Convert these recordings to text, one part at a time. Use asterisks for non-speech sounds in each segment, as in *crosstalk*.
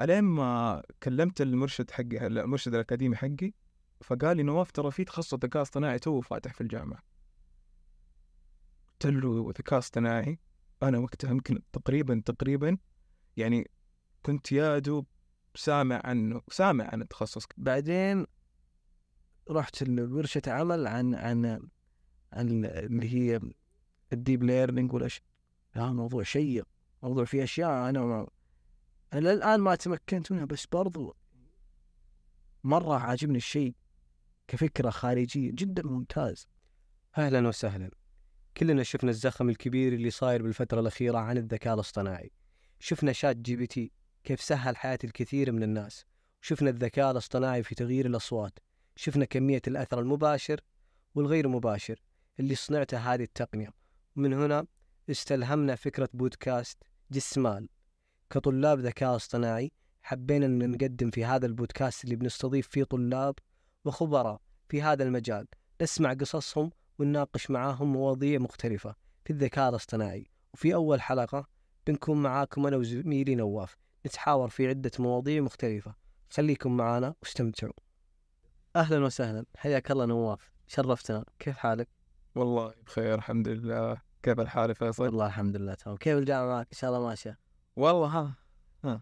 ألين ما كلمت المرشد حقي المرشد الأكاديمي حقي فقال لي نواف ترى في تخصص ذكاء اصطناعي تو فاتح في الجامعة. قلت له ذكاء اصطناعي؟ أنا وقتها يمكن تقريبا تقريبا يعني كنت يا دوب سامع عنه سامع عن التخصص. بعدين رحت لورشة عمل عن عن عن اللي هي ال deep learning والاشياء لا موضوع شيق موضوع فيه أشياء أنا أنا للآن ما تمكنت منها بس برضو مرة عاجبني الشيء كفكرة خارجية جدا ممتاز. أهلا وسهلا. كلنا شفنا الزخم الكبير اللي صاير بالفترة الأخيرة عن الذكاء الاصطناعي. شفنا ChatGPT كيف سهل حياة الكثير من الناس. شفنا الذكاء الاصطناعي في تغيير الأصوات. شفنا كمية الأثر المباشر والغير مباشر اللي صنعته هذه التقنية. ومن هنا استلهمنا فكرة بودكاست جسمال. كطلاب ذكاء اصطناعي حبينا أن نقدم في هذا البودكاست اللي بنستضيف فيه طلاب وخبراء في هذا المجال نسمع قصصهم ونناقش معاهم مواضيع مختلفة في الذكاء الاصطناعي. وفي أول حلقة بنكون معاكم أنا وزميلي نواف نتحاور في عدة مواضيع مختلفة. خليكم معانا واستمتعوا. أهلا وسهلا. حياك الله نواف. شرفتنا. كيف حالك؟ والله بخير الحمد لله. كيف الحال يا فيصل؟ والله الحمد لله تمام. كيف الجامعة؟ معك إن شاء الله ماشية؟ والله ها ها.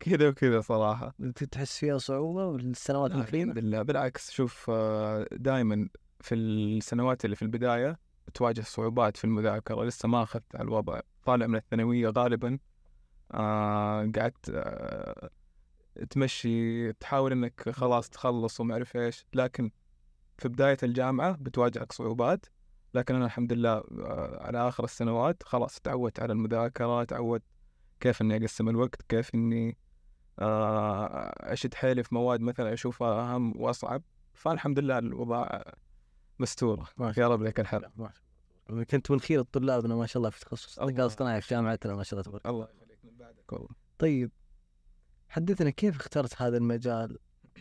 كذا وكذا صراحة. أنت تحس فيها صعوبة بالسنوات لا، الأخيرة؟ الحمد لله. بالعكس شوف دائما في السنوات اللي في البداية تواجه صعوبات في المذاكرة. لسه ما أخذت على الوضع. طالع من الثانوية غالبا آه قعدت آه تمشي تحاول إنك خلاص تخلص وما أعرف إيش. لكن في بداية الجامعة بتواجهك صعوبات. لكن أنا الحمد لله آه على آخر السنوات خلاص تعودت على المذاكرة تعودت كيف إني أقسم الوقت كيف إني آه أشد حيلي في مواد مثلا أشوفها أهم وأصعب. فالحمد لله الوضع مستورة ما يا رب لك الحمد كنت من خير طلابنا ما شاء الله في تخصص الذكاء الاصطناعي في جامعتنا ما شاء الله تبارك الله يخليك من بعدك والله. طيب حدثنا كيف اخترت هذا المجال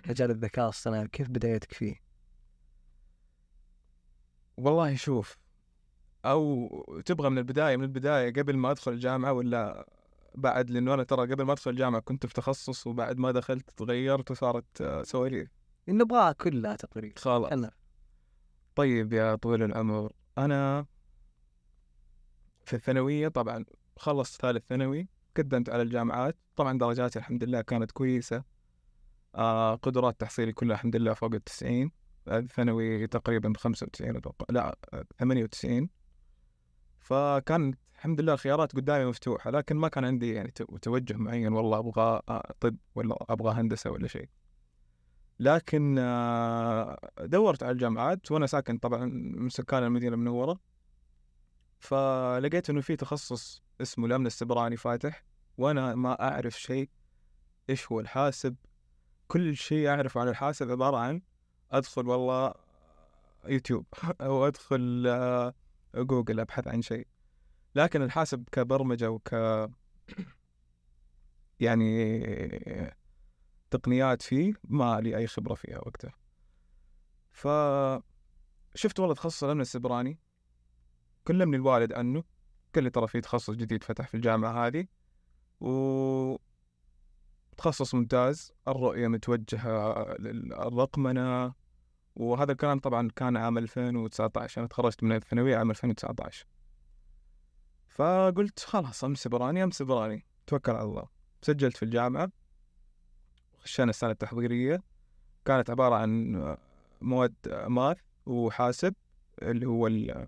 مجال الذكاء الاصطناعي كيف بدايتك فيه؟ والله شوف أو تبغى من البداية من البداية قبل ما أدخل الجامعة ولا بعد؟ لأنه أنا ترى قبل ما أدخل الجامعة كنت في تخصص وبعد ما دخلت تغيرت وصارت آه، سواليف. نبغاها كلها تقريبا. خلاص. أنا طيب يا طويل العمر أنا في الثانوية طبعا خلصت ثالث ثانوي قدمت على الجامعات. طبعا درجاتي الحمد لله كانت كويسة. آه قدرات تحصيلي كلها الحمد لله فوق التسعين. الثانوي تقريبا خمسة وتسعين أتوقع. لا ثمانية وتسعين. فكان الحمد لله الخيارات قدامي مفتوحة لكن ما كان عندي يعني تو- توجه معين والله أبغى آه، طب ولا أبغى هندسة ولا شيء. لكن آه، دورت على الجامعات وأنا ساكن طبعا من سكان المدينة المنورة. فلقيت إنه في تخصص اسمه الأمن السبراني فاتح وأنا ما أعرف شيء إيش هو الحاسب. كل شيء أعرفه عن الحاسب عبارة عن أدخل والله يوتيوب *laughs* أو أدخل آه، جوجل أبحث عن شيء. لكن الحاسب كبرمجة وك *clears throat* يعني تقنيات فيه ما لي أي خبرة فيها وقتها. فشفت والله تخصص الأمن السبراني كلمني الوالد عنه. قال لي ترى في تخصص جديد فتح في الجامعة هذه. و تخصص ممتاز. الرؤية متوجهة للرقمنة وهذا الكلام طبعا كان عام 2019 أنا تخرجت من الثانوية عام 2019 فقلت خلاص أمس براني أمس براني. توكل على الله. سجلت في الجامعة خشينا السنة التحضيرية. كانت عبارة عن مواد ماث وحاسب اللي هو ال-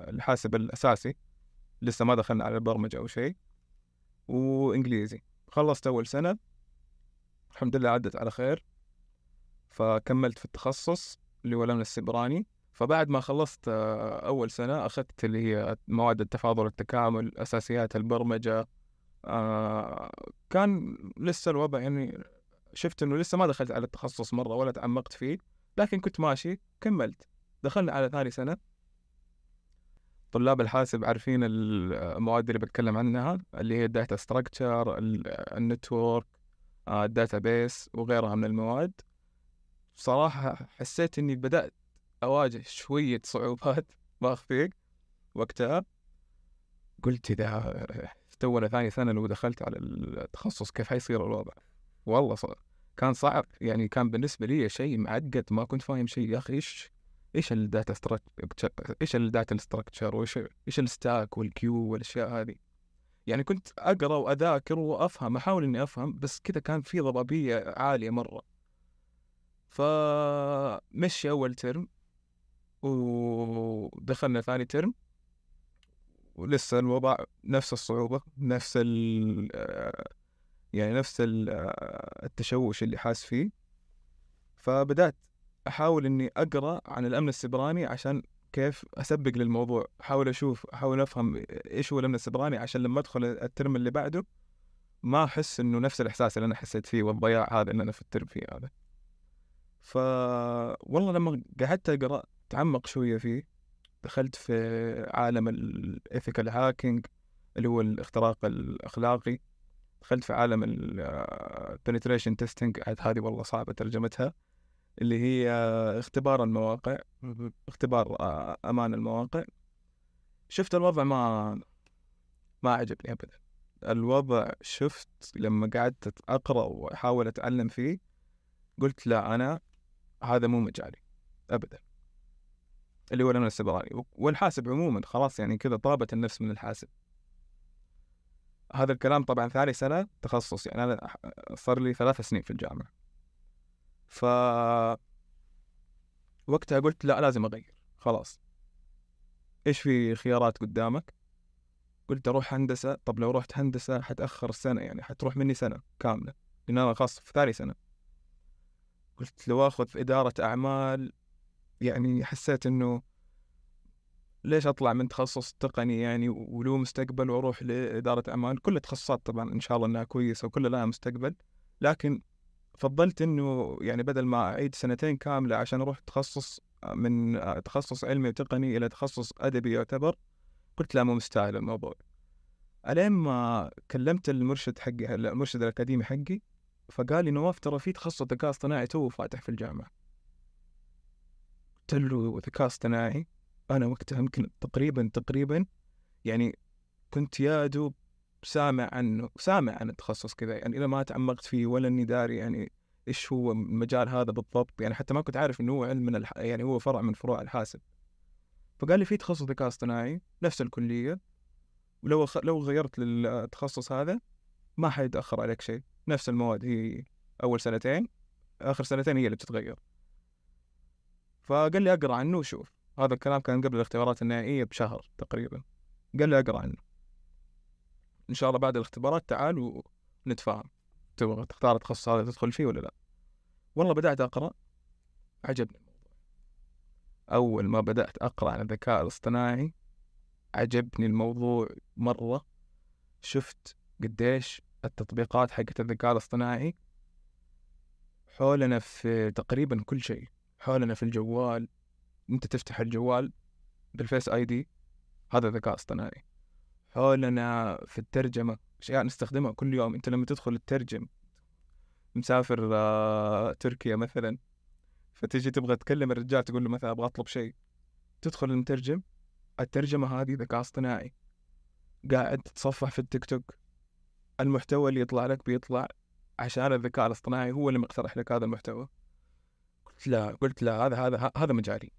الحاسب الأساسي. لسه ما دخلنا على البرمجة أو شيء. وإنجليزي. خلصت أول سنة. الحمد لله عدت على خير. فكملت في التخصص اللي هو الأمن السبراني فبعد ما خلصت آه، أول سنة أخذت اللي هي مواد التفاضل والتكامل أساسيات البرمجة. آه، كان لسه الوضع يعني شفت إنه لسه ما دخلت على التخصص مرة ولا تعمقت فيه لكن كنت ماشي كملت. دخلنا على ثاني سنة. طلاب الحاسب عارفين المواد اللي بتكلم عنها اللي هي ال data structure ال network ال database وغيرها من المواد. صراحة حسيت إني بدأت أواجه شوية صعوبات *laughs* ما أخفيك وقتها. قلت إذا تونا ثاني سنة لو دخلت على التخصص كيف حيصير الوضع؟ والله صار كان صعب. يعني كان بالنسبة لي شيء معقد ما كنت فاهم شيء. يا أخي إيش إيش ال data structure إيش ال data structure وإيش إيش ال stack وال queue والأشياء هذه؟ يعني كنت أقرأ وأذاكر وأفهم أحاول إني أفهم بس كذا كان في ضبابية عالية مرة. فمشي أول ترم ودخلنا ثاني ترم ولسه الوضع نفس الصعوبة نفس ال يعني نفس ال التشوش اللي حاس فيه. فبدأت أحاول إني أقرأ عن الأمن السبراني عشان كيف أسبق للموضوع. أحاول أشوف أحاول أفهم إيش هو الأمن السبراني عشان لما أدخل الترم اللي بعده ما أحس إنه نفس الإحساس اللي أنا حسيت فيه والضياع هذا اللي أنا في الترم فيه هذا. ف والله لما قعدت أقرأ تعمق شوية فيه دخلت في عالم ال ethical hacking اللي هو الاختراق الأخلاقي دخلت في عالم ال penetration testing هذه والله صعبة ترجمتها اللي هي اختبار المواقع اختبار آه، أمان المواقع. شفت الوضع ما ما عجبني أبدا. الوضع شفت لما قعدت أقرأ وأحاول أتعلم فيه قلت لا أنا هذا مو مجالي أبدا. اللي هو الأمن السبراني والحاسب عموما خلاص يعني كذا طابت النفس من الحاسب. هذا الكلام طبعا ثاني سنة تخصص يعني أنا صار لي ثلاث سنين في الجامعة. ف وقتها قلت لا لازم أغير. خلاص. إيش في خيارات قدامك؟ قلت أروح هندسة. طب لو رحت هندسة حتأخر السنة يعني حتروح مني سنة كاملة لأن أنا خاص في ثاني سنة. قلت لو آخذ في إدارة أعمال يعني حسيت إنه ليش أطلع من تخصص تقني يعني وله مستقبل وأروح لإدارة أعمال؟ كل التخصصات طبعا إن شاء الله إنها كويسة وكل لها مستقبل لكن فضلت إنه يعني بدل ما أعيد سنتين كاملة عشان أروح تخصص من تخصص علمي وتقني إلى تخصص أدبي يعتبر قلت لا مو مستاهل الموضوع. ألين ما كلمت المرشد حقي المرشد الأكاديمي حقي فقال لي نواف ترى في تخصص ذكاء اصطناعي تو فاتح في الجامعة. قلت له ذكاء اصطناعي؟ أنا وقتها يمكن تقريبا تقريبا يعني كنت يا دوب سامع عنه سامع عن التخصص كذا يعني اذا ما تعمقت فيه ولا إني داري يعني إيش هو المجال هذا بالضبط يعني حتى ما كنت عارف إنه هو علم من الح... يعني هو فرع من فروع الحاسب. فقال لي في تخصص ذكاء اصطناعي نفس الكلية ولو خ... لو غيرت للتخصص هذا ما حيتأخر عليك شيء. نفس المواد هي أول سنتين آخر سنتين هي اللي بتتغير. فقال لي أقرأ عنه وشوف. هذا الكلام كان قبل الاختبارات النهائية بشهر تقريبا. قال لي أقرأ عنه. إن شاء الله بعد الاختبارات تعال ونتفاهم. تبغى تختار التخصص هذا تدخل فيه ولا لا؟ والله بدأت أقرأ. عجبني أول ما بدأت أقرأ عن الذكاء الاصطناعي عجبني الموضوع مرة. شفت قديش التطبيقات حقت الذكاء الاصطناعي حولنا في تقريبا كل شيء. حولنا في الجوال أنت تفتح الجوال بالفيس آي دي هذا ذكاء اصطناعي. حولنا في الترجمة أشياء نستخدمها كل يوم. أنت لما تدخل تترجم مسافر آه، تركيا مثلا فتجي تبغى تكلم الرجال تقول له مثلا أبغى أطلب شيء. تدخل المترجم الترجمة هذه ذكاء اصطناعي. قاعد تتصفح في التيك توك. المحتوى اللي يطلع لك بيطلع عشان الذكاء الاصطناعي هو اللي مقترح لك هذا المحتوى. قلت لا قلت لا هذا هذا هذا مجالي.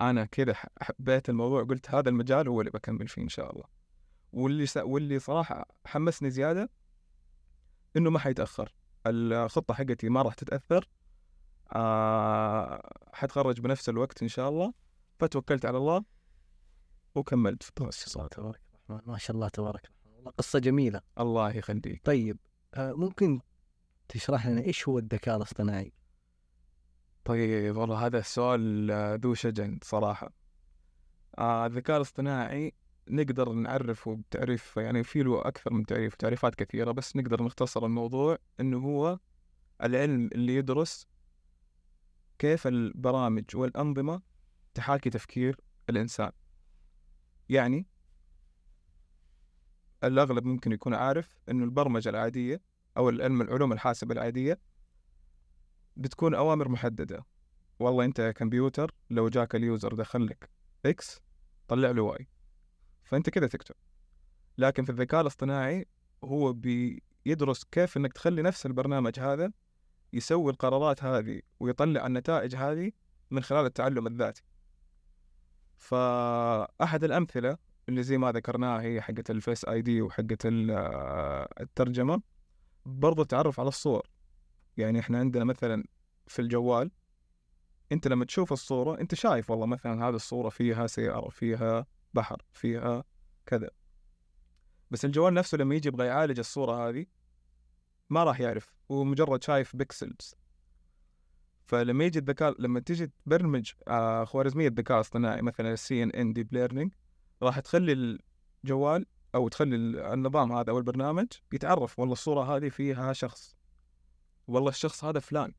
أنا كذا حبيت الموضوع قلت هذا المجال هو اللي بكمل فيه إن شاء الله. واللي. واللي صراحة حمسني زيادة إنه ما حيتأخر. الخطة حقتي ما راح تتأثر. آه حتخرج بنفس الوقت إن شاء الله. فتوكلت على الله وكملت. في التخصصات تبارك الرحمن ما شاء الله تبارك. الله قصة جميلة. الله يخليك. طيب آه ممكن تشرح لنا إيش هو الذكاء الاصطناعي؟ طيب والله هذا السؤال ذو شجن صراحة. آه الذكاء الاصطناعي نقدر نعرفه بتعريف يعني في له أكثر من تعريف تعريفات كثيرة بس نقدر نختصر الموضوع إنه هو العلم اللي يدرس كيف البرامج والأنظمة تحاكي تفكير الإنسان. يعني الأغلب ممكن يكون عارف إنه البرمجة العادية أو العلم العلوم الحاسبة العادية بتكون أوامر محددة. والله أنت كمبيوتر لو جاك ال user دخل لك X طلع له Y فأنت كذا تكتب. لكن في الذكاء الاصطناعي هو بيدرس كيف إنك تخلي نفس البرنامج هذا يسوي القرارات هذه ويطلع النتائج هذه من خلال التعلم الذاتي. فأحد الأمثلة اللي زي ما ذكرناها هي حقة الفيس اي دي وحقة آه، الترجمة برضو التعرف على الصور. يعني إحنا عندنا مثلا في الجوال أنت لما تشوف الصورة أنت شايف والله مثلا هذه الصورة فيها سيارة فيها بحر فيها كذا. بس الجوال نفسه لما يجي يبغى يعالج الصورة هذه ما راح يعرف هو مجرد شايف pixels فلما يجي الذكاء لما تيجي تبرمج آه، خوارزمية الذكاء الاصطناعي مثلا ال CNN deep learning راح تخلي الجوال أو تخلي ال- النظام هذا أو البرنامج يتعرف والله الصورة هذه فيها شخص. والله الشخص هذا فلان.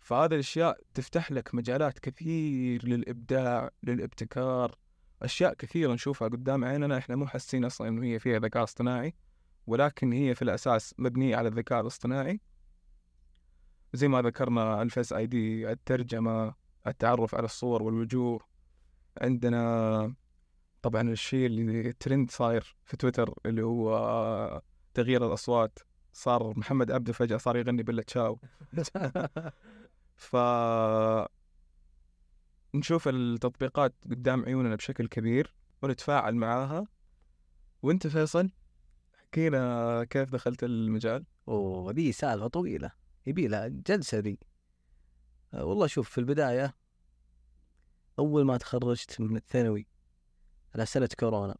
فهذه الأشياء تفتح لك مجالات كثير للإبداع للابتكار. أشياء كثيرة نشوفها قدام عيننا. إحنا مو حاسين أصلا إنه هي فيها ذكاء اصطناعي ولكن هي في الأساس مبنية على الذكاء الاصطناعي. زي ما ذكرنا الفيس أي دي الترجمة التعرف على الصور والوجوه. عندنا طبعا الشيء اللي ترند صاير في تويتر اللي هو تغيير الأصوات. صار محمد عبده فجأة صار يغني بلا تشاو *laughs* ف نشوف التطبيقات قدام عيوننا بشكل كبير ونتفاعل معاها. وانت فيصل حكينا كيف دخلت المجال؟ أوه ذي سالفة طويلة. يبي لها جلسة ذي أه، والله شوف في البداية أول ما تخرجت من الثانوي على سنة كورونا.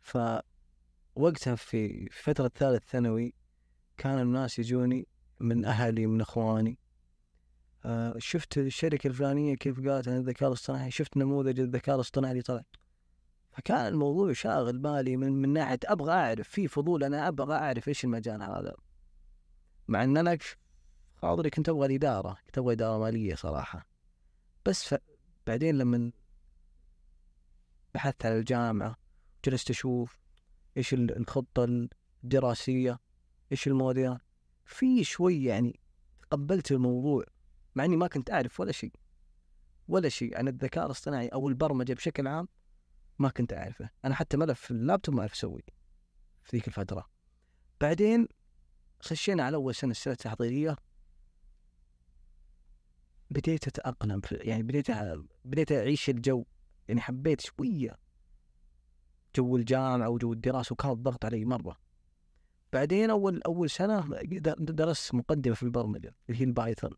فوقتها في فترة ثالث ثانوي كان الناس يجوني من أهلي من إخواني. أه، شفت الشركة الفلانية كيف قالت عن الذكاء الاصطناعي؟ شفت نموذج الذكاء الاصطناعي اللي طلع. فكان الموضوع شاغل بالي من, من ناحية أبغى أعرف في فضول أنا أبغى أعرف إيش المجال هذا. مع إن أنا في خاطري كنت أبغى الإدارة كنت أبغى إدارة مالية صراحة. بس ف... بعدين لما بحثت على الجامعة جلست أشوف إيش ال- الخطة الدراسية إيش المواضيع. في شوي يعني تقبلت الموضوع مع إني ما كنت أعرف ولا شيء ولا شيء عن الذكاء الاصطناعي أو البرمجة بشكل عام ما كنت أعرفه. أنا حتى ملف اللابتوب ما أعرف أسوي في ذيك الفترة. بعدين خشينا على أول سنة السنة التحضيريه بديت أتأقلم يعني بديت بديت أعيش الجو يعني حبيت شوية جو الجامعة وجو الدراسة وكان الضغط علي مرة. بعدين أول أول سنة درست مقدمة في البرمجة اللي هي ال Python.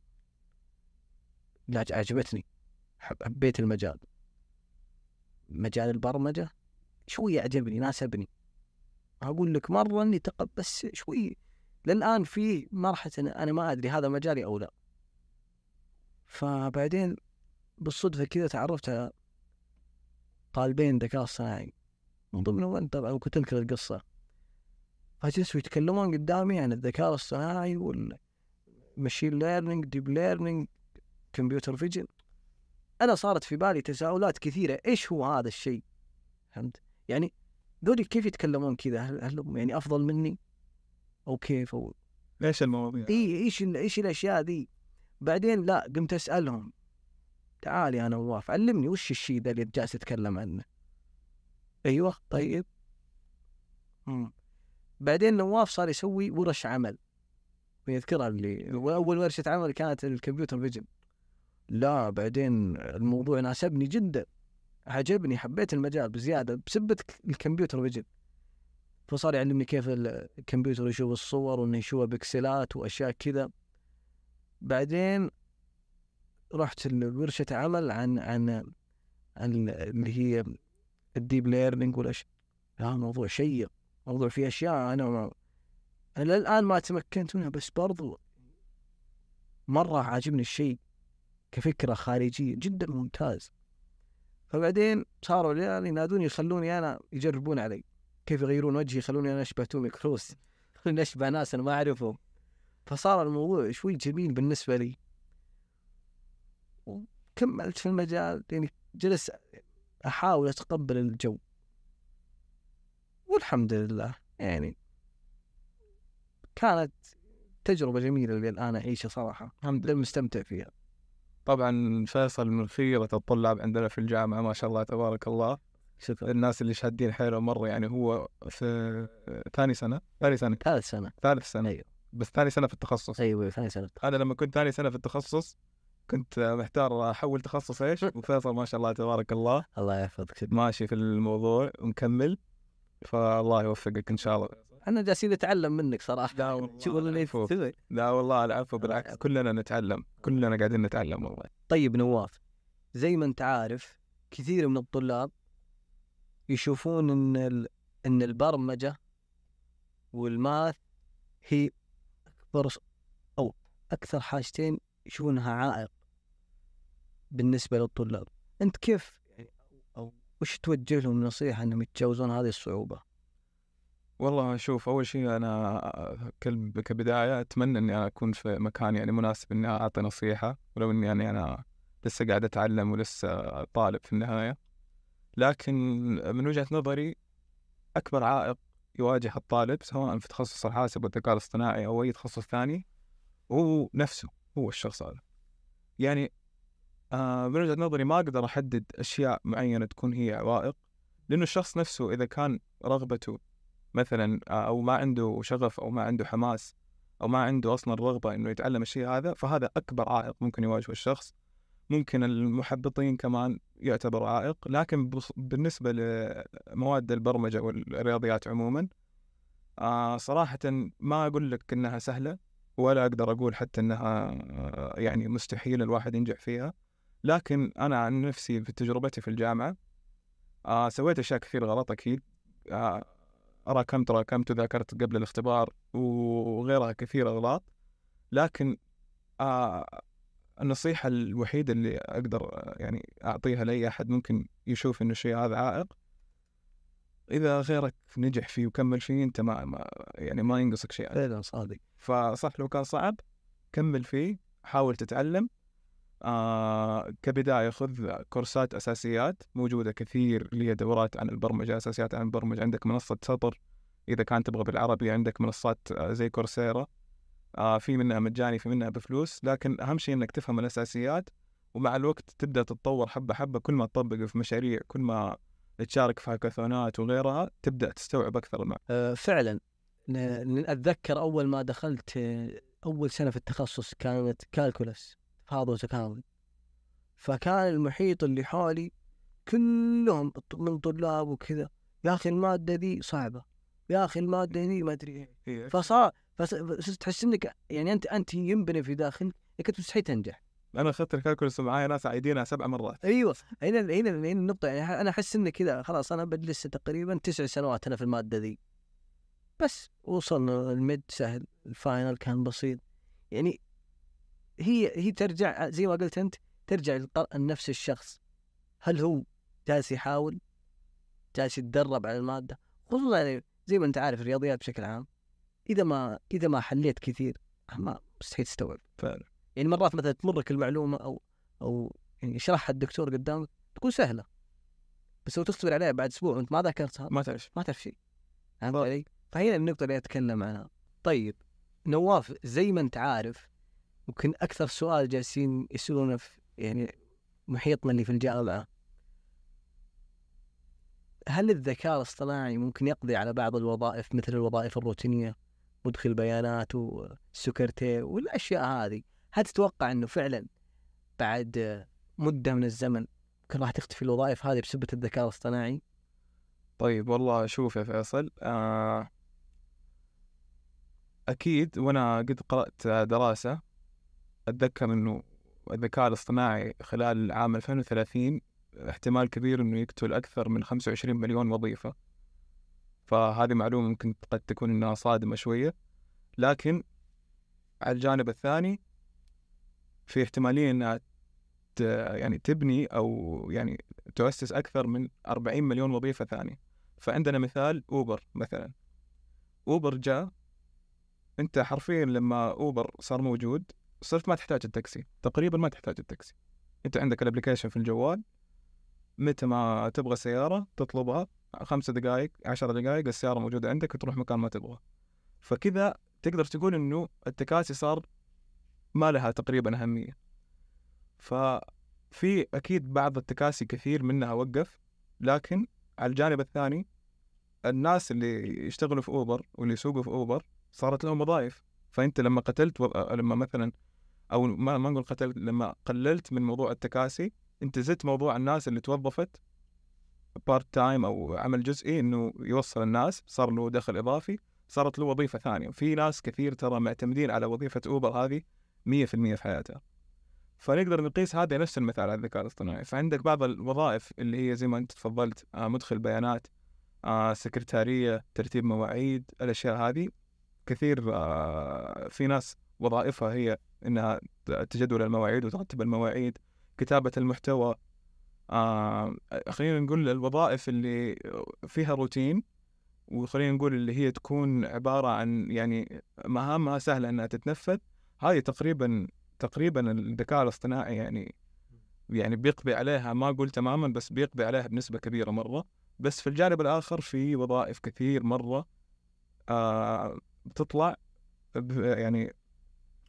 عجبتني. حب- حبيت المجال. مجال البرمجة شوي عجبني ناسبني. أقول لك مرة إني تقب بس شوي للآن في مرحلة أنا ما أدري هذا مجالي أو لا. فبعدين بالصدفة كذا تعرفت على طالبين ذكاء اصطناعي من ضمنهم انت طبعا كنت تذكر القصة. فجلسوا يتكلمون قدامي عن الذكاء الاصطناعي وال machine learning deep learning computer vision أنا صارت في بالي تساؤلات كثيرة إيش هو هذا الشيء؟ فهمت؟ يعني ذولي كيف يتكلمون كذا؟ هل, هل هم يعني أفضل مني؟ أو كيف؟ أو إيش المواضيع؟ إي إيش إيش الأشياء ذي؟ بعدين لا قمت أسألهم تعال يا نواف علمني وش الشيء ذا اللي جالس تتكلم عنه؟ أيوه طيب. مم. بعدين نواف صار يسوي ورش عمل. ويذكرها اللي أول ورشة عمل كانت ال computer vision. لا بعدين الموضوع ناسبني جدا. عجبني حبيت المجال بزيادة بسبة ال computer vision. فصار يعلمني كيف ال- الكمبيوتر يشوف الصور وإنه يشوف بكسلات وأشياء كذا. بعدين رحت ورشة عمل عن عن عن اللي هي ال deep learning والاشياء لا موضوع شيق موضوع فيه أشياء أنا ما أنا للآن ما تمكنت منها بس برضو مرة عاجبني الشيء كفكرة خارجية جدا ممتاز. فبعدين صاروا يعني ينادوني يخلوني أنا يجربون علي. كيف يغيرون وجهي يخلوني أنا أشبه توني كروس يخلوني *laughs* أشبه ناس أنا ما أعرفهم. فصار الموضوع شوي جميل بالنسبة لي. وكملت في المجال يعني جلس أحاول أتقبل الجو. والحمد لله يعني كانت تجربة جميلة اللي الآن أعيشها صراحة. الحمد لله مستمتع فيها. طبعا فيصل من خيرة الطلاب عندنا في الجامعة ما شاء الله تبارك الله. شكرا. الناس اللي شادين حيلهم مرة يعني هو في ثاني سنة؟ ثاني سنة. ثالث سنة. ثالث سنة. أيوه. بس ثاني سنة في التخصص. أيوه ثاني سنة أنا لما كنت ثاني سنة في التخصص كنت محتار أحول تخصص إيش؟ *laughs* وفيصل ما شاء الله تبارك الله. الله يحفظك. ماشي في الموضوع ومكمل فالله يوفقك إن شاء الله. إحنا جالسين نتعلم منك صراحة. لا والله شوف اللي. تسوي؟ لا والله العفو بالعكس. كلنا نتعلم. كلنا قاعدين نتعلم والله. طيب نواف زي ما أنت عارف كثير من الطلاب يشوفون إن ال... إن البرمجة والماث هي أكبر ص- أو أكثر حاجتين يشوفونها عائق بالنسبة للطلاب. أنت كيف يعني أو وش توجه لهم نصيحة إنهم يتجاوزون هذه الصعوبة؟ والله شوف أول شيء أنا كل- كبداية أتمنى إني أكون في مكان يعني مناسب إني أعطي نصيحة ولو إني يعني أنا لسه قاعد أتعلم ولسه طالب في النهاية. لكن من وجهة نظري أكبر عائق يواجه الطالب سواء في تخصص الحاسب والذكاء الاصطناعي أو أي تخصص ثاني هو نفسه هو الشخص هذا. يعني آه من وجهة نظري ما أقدر أحدد أشياء معينة تكون هي عوائق لأنه الشخص نفسه إذا كان رغبته مثلا آه، أو ما عنده شغف أو ما عنده حماس أو ما عنده أصلا رغبة إنه يتعلم الشيء هذا فهذا أكبر عائق ممكن يواجهه الشخص. ممكن المحبطين كمان يعتبر عائق لكن بالنسبة لمواد البرمجة والرياضيات عموما آه صراحة ما أقول لك إنها سهلة ولا أقدر أقول حتى إنها آه، يعني مستحيل الواحد ينجح فيها. لكن أنا عن نفسي في تجربتي في الجامعة آه سويت أشياء كثير غلط أكيد آه راكمت راكمت وذاكرت قبل الاختبار وغيرها كثير أغلاط. لكن آه النصيحة الوحيدة اللي أقدر يعني أعطيها لأي أحد ممكن يشوف إنه الشيء هذا عائق. إذا غيرك نجح فيه وكمل فيه أنت ما, ما يعني ما ينقصك شيء. فعلا صادق. فصح لو كان صعب كمل فيه حاول تتعلم. آه كبداية خذ كورسات أساسيات موجودة كثير اللي هي دورات عن البرمجة أساسيات عن البرمجة. عندك منصة سطر إذا كان تبغى بالعربي عندك منصات آه، زي كورسيرا. آه في منها مجاني في منها بفلوس لكن أهم شيء إنك تفهم الأساسيات ومع الوقت تبدأ تتطور حبة حبة كل ما تطبق في مشاريع كل ما تشارك في هاكاثونات وغيرها تبدأ تستوعب أكثر المعنى آه، فعلا. أتذكر أول ما دخلت آه، أول سنة في التخصص كانت كالكولس فاضل تكامل فكان المحيط اللي حولي كلهم من طلاب وكذا. يا أخي المادة دي صعبة يا أخي المادة دي ما أدري إيه. فصار فص- فصرت تحس إنك يعني أنت أنت ينبني في داخلك انك أنت مستحيل تنجح. أنا أخذت ال calculus معايا ناس عايدينها سبع مرات. أيوه هنا هنا هنا النقطة. يعني أنا أحس إني كذا خلاص أنا بجلس تقريبا تسع سنوات أنا في المادة ذي. بس وصلنا ال mid سهل ال final كان بسيط. يعني هي هي ترجع زي ما قلت أنت ترجع لنفس الشخص. هل هو جالس يحاول؟ جالس يتدرب على المادة؟ خصوصا يعني زي ما أنت عارف الرياضيات بشكل عام. إذا ما إذا ما حليت كثير ما مستحيل تستوعب. فعلا. يعني مرات مثلا تمرك المعلومة أو أو يعني يشرحها الدكتور قدامك تكون سهلة. بس لو تصبر عليها بعد أسبوع وأنت ما ذاكرتها ما تعرف. ما تعرف شيء. فهمت صح. علي؟ فهي النقطة اللي أتكلم عنها. طيب نواف زي ما أنت عارف ممكن أكثر سؤال جالسين يسألونه في يعني محيطنا اللي في الجامعة. هل الذكاء الاصطناعي ممكن يقضي على بعض الوظائف مثل الوظائف الروتينية؟ مدخل بيانات والسكرتير والأشياء هذه هل تتوقع أنه فعلا بعد مدة من الزمن ممكن راح تختفي الوظائف هذه بسبب الذكاء الاصطناعي؟ طيب والله شوف يا فيصل آه أكيد وأنا قد قرأت دراسة أتذكر إنه الذكاء الاصطناعي خلال عام 2030 احتمال كبير إنه يقتل أكثر من 25 مليون وظيفة فهذه معلومة ممكن قد تكون إنها صادمة شوية. لكن على الجانب الثاني في احتمالية إنها يعني تبني أو يعني تؤسس أكثر من 40 مليون وظيفة ثانية. فعندنا مثال أوبر مثلا. أوبر جاء. أنت حرفيا لما أوبر صار موجود صرت ما تحتاج التاكسي. تقريبا ما تحتاج التاكسي. أنت عندك ال application في الجوال. متى ما تبغى سيارة تطلبها خمسة دقائق عشر دقائق السيارة موجودة عندك تروح مكان ما تبغى. فكذا تقدر تقول إنه التكاسي صار ما لها تقريبا أهمية. ففي أكيد بعض التكاسي كثير منها وقف لكن على الجانب الثاني الناس اللي يشتغلوا في أوبر واللي يسوقوا في أوبر صارت لهم وظائف. فأنت لما قتلت وض... لما مثلا أو ما ما نقول قتلت لما قللت من موضوع التكاسي أنت زدت موضوع الناس اللي توظفت part time أو عمل جزئي إنه يوصل الناس صار له دخل إضافي صارت له وظيفة ثانية. في ناس كثير ترى معتمدين على وظيفة أوبر هذه 100% في حياتها. فنقدر نقيس هذا نفس المثال على الذكاء الاصطناعي. فعندك بعض الوظائف اللي هي زي ما أنت تفضلت آه، مدخل بيانات آه، سكرتارية ترتيب مواعيد الأشياء هذه. كثير آه، في ناس وظائفها هي إنها تجدول المواعيد وترتب المواعيد كتابة المحتوى آه خلينا نقول الوظائف اللي فيها روتين وخلينا نقول اللي هي تكون عبارة عن يعني مهامها سهلة إنها تتنفذ هذه تقريبا تقريبا الذكاء الاصطناعي يعني يعني بيقضي عليها ما أقول تماما بس بيقضي عليها بنسبة كبيرة مرة. بس في الجانب الآخر في وظائف كثير مرة آه بتطلع يعني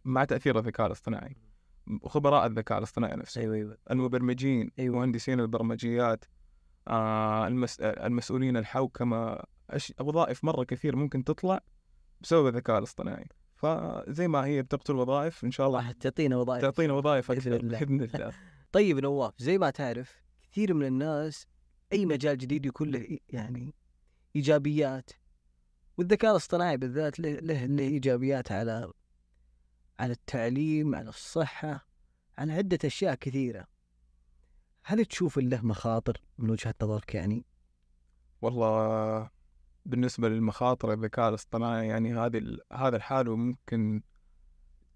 مع تأثير الذكاء الاصطناعي. خبراء الذكاء الاصطناعي نفسه. أيوه أيوه. المبرمجين أيوة. مهندسين البرمجيات آه المس... المسؤولين الحوكمة أش... وظائف مرة كثير ممكن تطلع بسبب الذكاء الاصطناعي. فزي ما هي بتقتل وظائف إن شاء الله راح تعطينا وظائف. تعطينا وظائف أكثر الله. بإذن الله. *laughs* طيب نواف زي ما تعرف كثير من الناس أي مجال جديد يكون له يعني إيجابيات والذكاء الاصطناعي بالذات له, له إيجابيات على على التعليم على الصحة على عدة أشياء كثيرة هل تشوف له مخاطر من وجهة نظرك يعني؟ والله بالنسبة للمخاطر الذكاء الاصطناعي يعني هذه ال- هذا الحال ممكن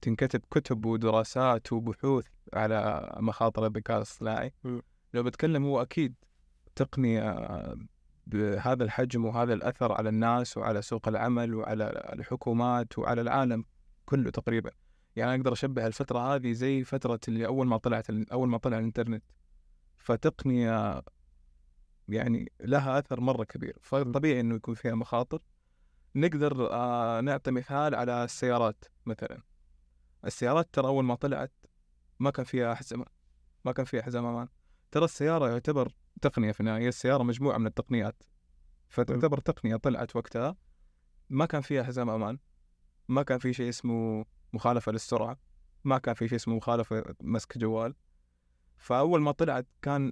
تنكتب كتب ودراسات وبحوث على مخاطر الذكاء الاصطناعي. لو بتكلم هو أكيد تقنية بهذا الحجم وهذا الأثر على الناس وعلى سوق العمل وعلى الحكومات وعلى العالم كله تقريبا يعني أقدر أشبه الفترة هذه زي فترة اللي أول ما طلعت أول ما طلع الإنترنت. فتقنية يعني لها أثر مرة كبير. فطبيعي إنه يكون فيها مخاطر. نقدر آه نعطي مثال على السيارات مثلا. السيارات ترى أول ما طلعت ما كان فيها حزمه ما كان فيها حزام أمان. ترى السيارة يعتبر تقنية في النهاية. السيارة مجموعة من التقنيات. فتعتبر تقنية طلعت وقتها ما كان فيها حزام أمان. ما كان في شيء اسمه مخالفة للسرعة. ما كان في شيء اسمه مخالفة مسك جوال. فأول ما طلعت كان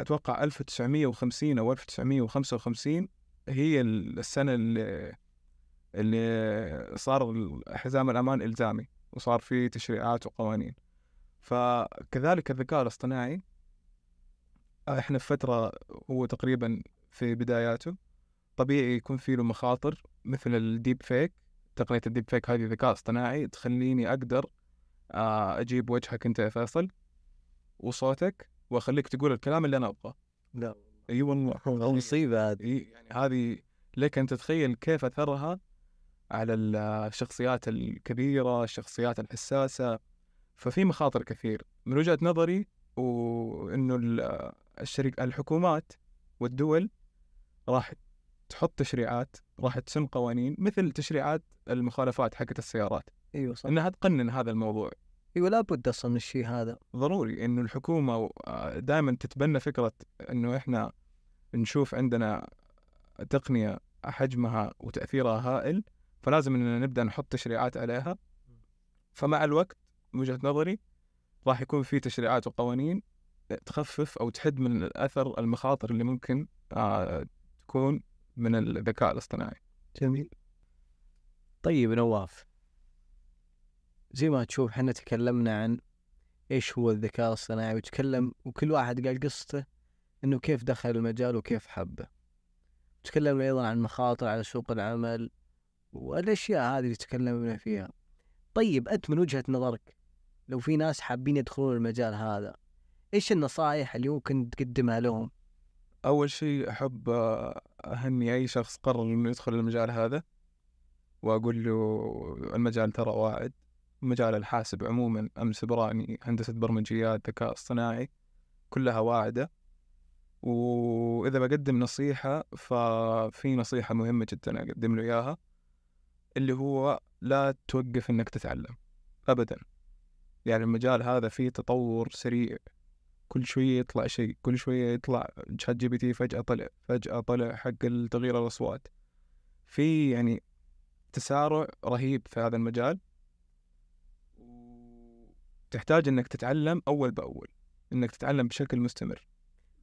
أتوقع 1950 أو 1955 هي السنة اللي اللي صار حزام الأمان إلزامي وصار في تشريعات وقوانين. فكذلك الذكاء الاصطناعي إحنا في فترة هو تقريبا في بداياته. طبيعي يكون في له مخاطر مثل الديب فيك تقنية الديب فيك هذه ذكاء اصطناعي تخليني أقدر آه، أجيب وجهك أنت يا فيصل وصوتك وأخليك تقول الكلام اللي أنا أبغاه. لا أي والله. *laughs* مصيبه هذه يعني هذه لك أن تتخيل كيف أثرها على الشخصيات الكبيرة الشخصيات الحساسة. ففي مخاطر كثير. من وجهة نظري وإنه ال- الشريك الحكومات والدول راح تحط تشريعات راح تسن قوانين مثل تشريعات المخالفات حقت السيارات. أيوه صح. إنها تقنن هذا الموضوع. أيوه لابد أصلا من الشيء هذا. ضروري إنه الحكومة دائما تتبنى فكرة إنه إحنا نشوف عندنا تقنية حجمها وتأثيرها هائل فلازم إننا نبدأ نحط تشريعات عليها. فمع الوقت من وجهة نظري راح يكون في تشريعات وقوانين تخفف أو تحد من الأثر المخاطر اللي ممكن آه، تكون من الذكاء الاصطناعي. جميل. طيب نواف زي ما تشوف إحنا تكلمنا عن إيش هو الذكاء الاصطناعي وتكلم وكل واحد قال قصته إنه كيف دخل المجال وكيف حبه. تكلمنا أيضا عن مخاطر على سوق العمل والأشياء هذه اللي تكلمنا فيها. طيب أنت من وجهة نظرك لو في ناس حابين يدخلون المجال هذا إيش النصائح اللي ممكن تقدمها لهم؟ أول شيء أحب أهني أي شخص قرر إنه يدخل المجال هذا وأقول له المجال ترى واعد مجال الحاسب عموما أمس براني هندسة برمجيات ذكاء اصطناعي كلها واعدة. وإذا بقدم نصيحة ففي نصيحة مهمة جدا أقدم له إياها اللي هو لا توقف إنك تتعلم ابدا. يعني المجال هذا فيه تطور سريع. كل شوية يطلع شيء كل شوية يطلع ChatGPT فجأة طلع فجأة طلع حق تغيير الأصوات. في يعني تسارع رهيب في هذا المجال. تحتاج إنك تتعلم أول بأول إنك تتعلم بشكل مستمر.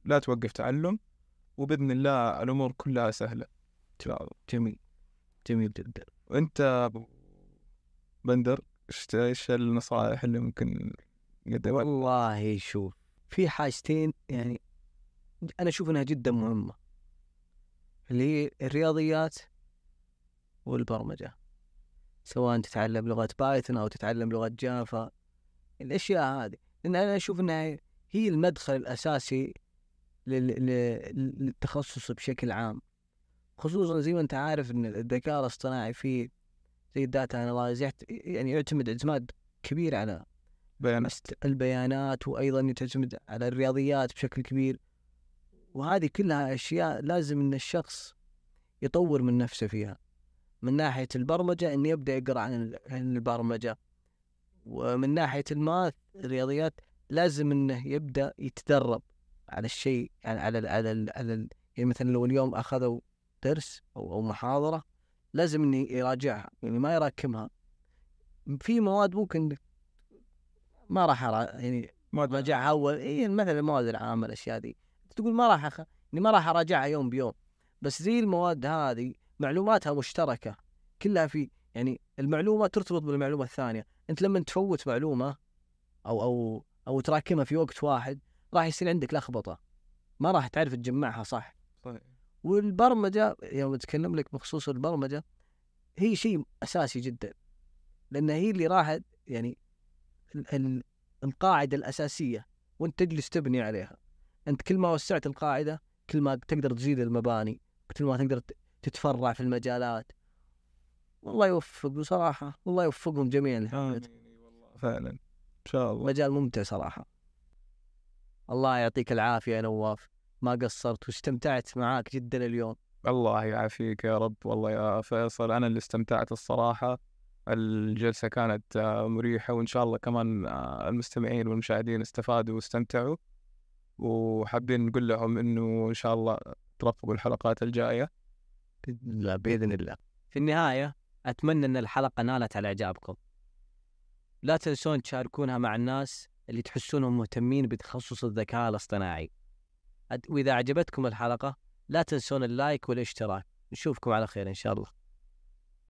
لا توقف تعلم وبإذن الله الأمور كلها سهلة. جميل جميل جدا. وأنت بندر إيش النصائح اللي ممكن؟ والله شوف في حاجتين يعني أنا أشوف إنها جدا مهمة اللي هي الرياضيات والبرمجة سواء تتعلم لغة بايثون أو تتعلم لغة جافا الأشياء هذه لأن أنا أشوف إنها هي المدخل الأساسي لل- لل- للتخصص بشكل عام خصوصا زي ما أنت عارف إن الذكاء الاصطناعي فيه زي ال data analysis يعني يعتمد اعتماد كبير على بيانات. البيانات وأيضا تعتمد على الرياضيات بشكل كبير. وهذه كلها أشياء لازم إن الشخص يطور من نفسه فيها. من ناحية البرمجة إنه يبدأ يقرأ عن ال- عن البرمجة. ومن ناحية الماث الرياضيات لازم إنه يبدأ يتدرب على الشيء يعني على ال على ال على ال يعني مثلا لو اليوم أخذوا درس أو أو محاضرة لازم إنه يراجعها. يعني ما يراكمها. في مواد ممكن ما راح أرا- يعني ما راجعها أول اي مثلا المواد العامة الأشياء دي تقول ما راح أخ... اني ما راح أراجعها يوم بيوم. بس زي المواد هذه معلوماتها مشتركة. كلها في يعني المعلومة ترتبط بالمعلومة الثانية. أنت لما تفوت معلومة أو أو أو تراكمها في وقت واحد راح يصير عندك لخبطة. ما راح تعرف تجمعها صح. والبرمجة يوم أتكلم لك بخصوص البرمجة هي شيء أساسي جدا. لأن هي اللي راح يعني القاعدة الأساسية وأنت تجلس تبني عليها. أنت كل ما وسعت القاعدة كل ما تقدر تزيد المباني كل ما تقدر تتفرع في المجالات. والله يوفق بصراحة الله يوفقهم جميعا آمين. والله فعلا. إن شاء الله. مجال ممتع صراحة. الله يعطيك العافية يا نواف. ما قصرت واستمتعت معاك جدا اليوم. الله يعافيك يا رب. والله يا فيصل أنا اللي استمتعت الصراحة. الجلسة كانت آه، مريحة وإن شاء الله كمان آه، المستمعين والمشاهدين استفادوا واستمتعوا. وحابين نقول لهم إنه إن شاء الله ترفقوا الحلقات الجاية. باذن الله بإذن الله. في النهاية أتمنى إن الحلقة نالت على إعجابكم. لا تنسون تشاركونها مع الناس اللي تحسونهم مهتمين بتخصص الذكاء الاصطناعي. وإذا عجبتكم الحلقة لا تنسون اللايك والاشتراك. نشوفكم على خير إن شاء الله.